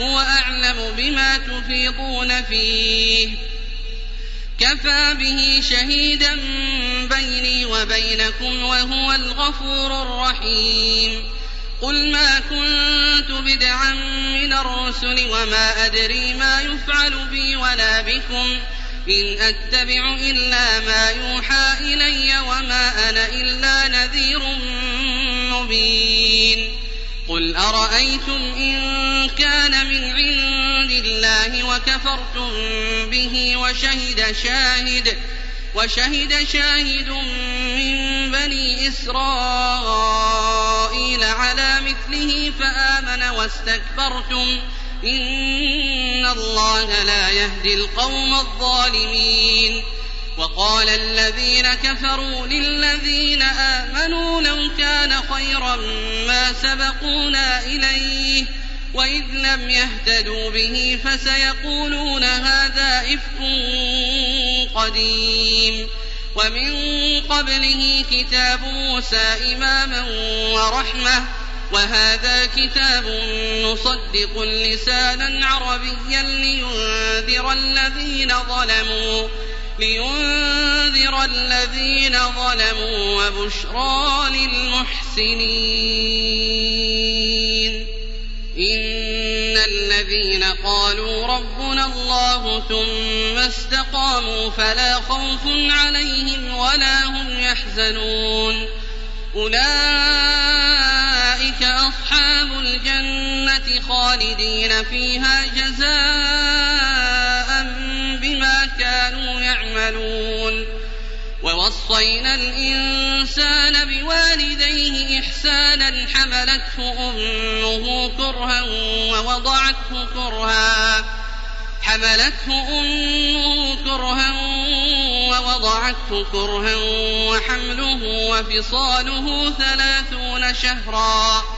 هو أعلم بما تفيضون فيه. كفى به شهيدا بيني وبينكم وهو الغفور الرحيم. قل ما كنت بدعا من الرسل وما أدري ما يفعل بي ولا بكم. إن أتبع إلا ما يوحى إلي وما أنا إلا نذير مبين. أرأيتم إن كان من عند الله وكفرتم به وشهد شاهد وشهد شاهد من بني إسرائيل على مثله فآمن واستكبرتم إن الله لا يهدي القوم الظالمين وقال الذين كفروا للذين آمنوا لو كان خيرا ما سبقونا إليه وإذ لم يهتدوا به فسيقولون هذا إفك قديم ومن قبله كتاب موسى إماما ورحمة وهذا كتاب مصدق لسانا عربيا لينذر الذين ظلموا لينذر الذين ظلموا وبشرى للمحسنين. إن الذين قالوا ربنا الله ثم استقاموا فلا خوف عليهم ولا هم يحزنون. أولئك أصحاب الجنة خالدين فيها جزاء يعملون. ووصينا الإنسان بوالديه إحسانا حملته أمه كرها ووضعته كرها. حملته أمه كرها ووضعته كرها وحمله وفصاله ثلاثون شهرا.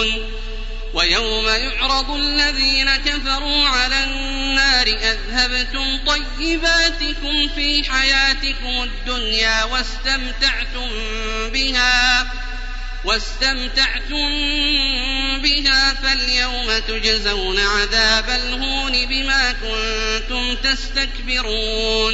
ويوم يعرض الذين كفروا على النار أذهبتم طيباتكم في حياتكم الدنيا واستمتعتم بها واستمتعتم بها فاليوم تجزون عذاب الهون بما كنتم تستكبرون.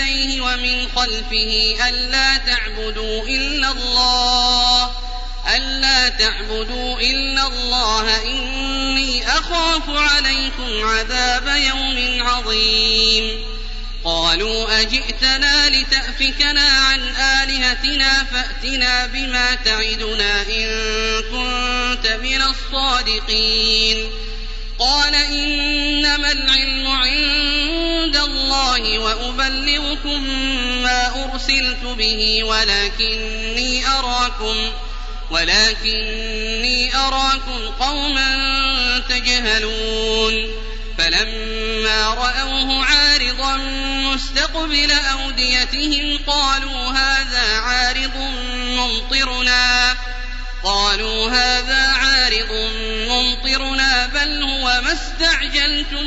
يديه ومن خلفه ألا تعبدوا إلا الله ألا تعبدوا إلا الله. إني أخاف عليكم عذاب يوم عظيم. قالوا أجئتنا لتأفكنا عن آلهتنا فأتنا بما تعدنا إن كنت من الصادقين. قال إنما الله وأبلغكم ما أرسلت به ولكني أراكم ولكني أراكم قوما تجهلون. فلما رأوه عارضا مستقبل أوديتهم قالوا هذا عارض ممطرنا. قالوا هذا عارض ممطرنا بل هو ما استعجلتم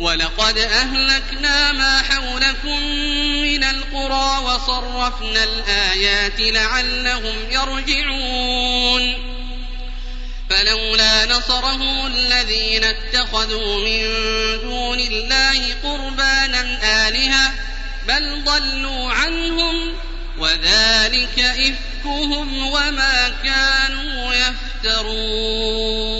ولقد أهلكنا ما حولكم من القرى وصرفنا الآيات لعلهم يرجعون. فلولا نصرهم الذين اتخذوا من دون الله قربانا آلهة بل ضلوا عنهم وذلك إفكهم وما كانوا يفترون.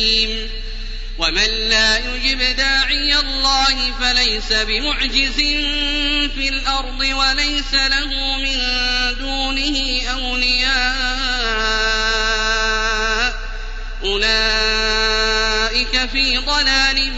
ومن لا يجب داعي الله فليس بمعجز في الأرض وليس له من دونه أولياء. أولئك في ضلال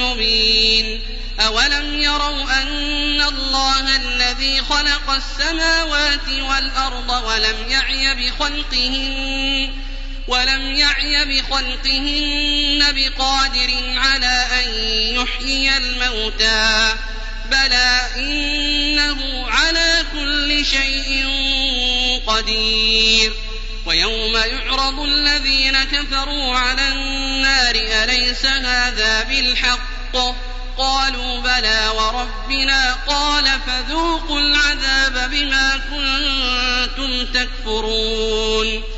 مبين. أولم يروا أن الله الذي خلق السماوات والأرض ولم يعي بخلقهن؟ ولم يعي بخلقهن بقادر على أن يحيي الموتى بلى إنه على كل شيء قدير ويوم يعرض الذين كفروا على النار أليس هذا بالحق قالوا بلى وربنا قال فذوقوا العذاب بما كنتم تكفرون